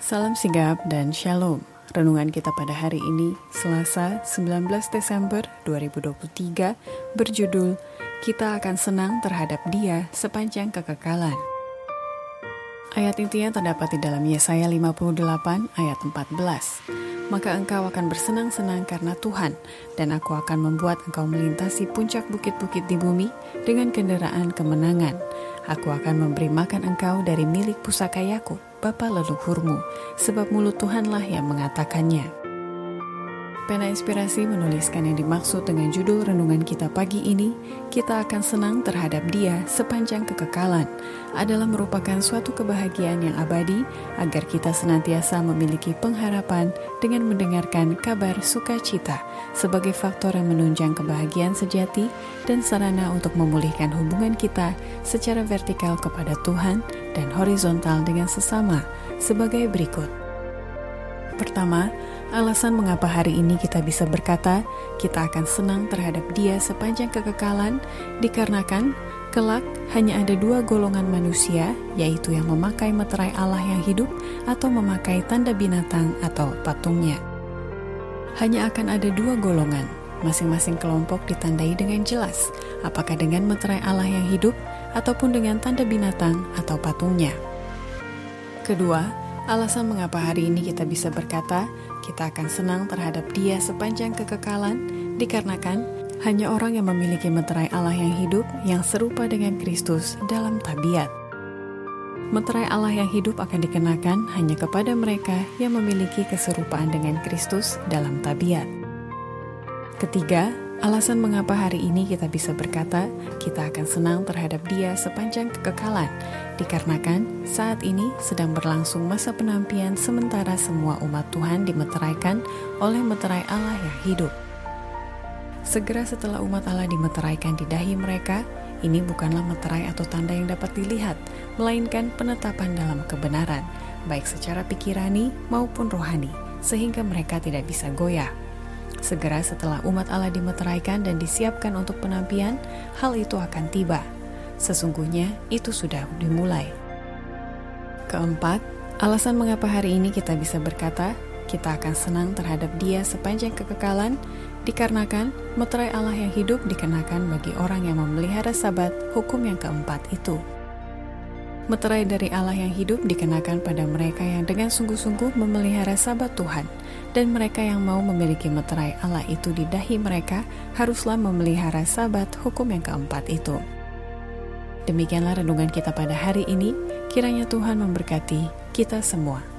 Salam sigap dan shalom. Renungan kita pada hari ini, Selasa 19 Desember 2023, berjudul Kita akan senang terhadap dia sepanjang kekekalan. Ayat intinya terdapat di dalam Yesaya 58 ayat 14. Maka engkau akan bersenang-senang karena Tuhan, dan aku akan membuat engkau melintasi puncak bukit-bukit di bumi dengan kendaraan kemenangan. Aku akan memberi makan engkau dari milik pusaka Yakub, bapa leluhurmu, sebab mulut Tuhanlah yang mengatakannya. Pena Inspirasi menuliskan yang dimaksud dengan judul renungan kita pagi ini, kita akan senang terhadap dia sepanjang kekekalan, adalah merupakan suatu kebahagiaan yang abadi agar kita senantiasa memiliki pengharapan dengan mendengarkan kabar sukacita sebagai faktor yang menunjang kebahagiaan sejati dan sarana untuk memulihkan hubungan kita secara vertikal kepada Tuhan dan horizontal dengan sesama sebagai berikut. Pertama, alasan mengapa hari ini kita bisa berkata kita akan senang terhadap Dia sepanjang kekekalan dikarenakan kelak hanya ada dua golongan manusia, yaitu yang memakai meterai Allah yang hidup atau memakai tanda binatang atau patungnya. Hanya akan ada dua golongan, masing-masing kelompok ditandai dengan jelas, apakah dengan meterai Allah yang hidup ataupun dengan tanda binatang atau patungnya. Kedua, Alasan mengapa hari ini kita bisa berkata kita akan senang terhadap Dia sepanjang kekekalan dikarenakan hanya orang yang memiliki meterai Allah yang hidup yang serupa dengan Kristus dalam tabiat. Meterai Allah yang hidup akan dikenakan hanya kepada mereka yang memiliki keserupaan dengan Kristus dalam tabiat. Ketiga, alasan mengapa hari ini kita bisa berkata kita akan senang terhadap Dia sepanjang kekekalan dikarenakan saat ini sedang berlangsung masa penampian sementara semua umat Tuhan dimeteraikan oleh meterai Allah yang hidup. Segera setelah umat Allah dimeteraikan di dahi mereka, ini bukanlah meterai atau tanda yang dapat dilihat, melainkan penetapan dalam kebenaran, baik secara pikirani maupun rohani, sehingga mereka tidak bisa goyah. Segera setelah umat Allah dimeteraikan dan disiapkan untuk penampian, hal itu akan tiba, Sesungguhnya itu sudah dimulai. Keempat, alasan mengapa hari ini kita bisa berkata kita akan senang terhadap Dia sepanjang kekekalan dikarenakan meterai Allah yang hidup dikenakan bagi orang yang memelihara sabat hukum yang keempat itu. Meterai dari Allah yang hidup dikenakan pada mereka yang dengan sungguh-sungguh memelihara sabat Tuhan, dan mereka yang mau memiliki meterai Allah itu di dahi mereka haruslah memelihara sabat hukum yang keempat itu. Demikianlah renungan kita pada hari ini. Kiranya Tuhan memberkati kita semua.